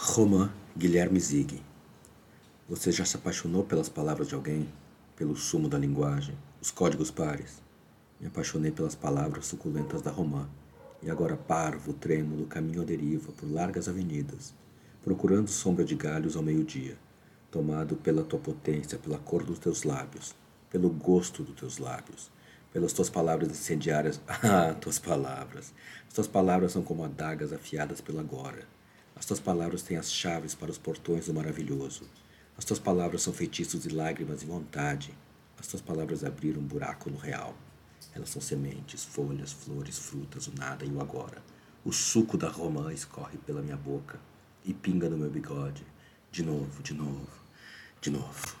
Romã Guilherme Zig. Você já se apaixonou pelas palavras de alguém? Pelo sumo da linguagem? Os códigos pares? Me apaixonei pelas palavras suculentas da Romã. E agora parvo, trêmulo, caminho à deriva por largas avenidas, procurando sombra de galhos ao meio-dia, tomado pela tua potência, pela cor dos teus lábios, pelo gosto dos teus lábios, pelas tuas palavras incendiárias. Ah, tuas palavras! As tuas palavras são como adagas afiadas pela agora as tuas palavras têm as chaves para os portões do maravilhoso. As tuas palavras são feitiços de lágrimas e vontade. As tuas palavras abriram um buraco no real. Elas são sementes, folhas, flores, frutas, o nada e o agora. O suco da romã escorre pela minha boca e pinga no meu bigode. De novo, de novo, de novo.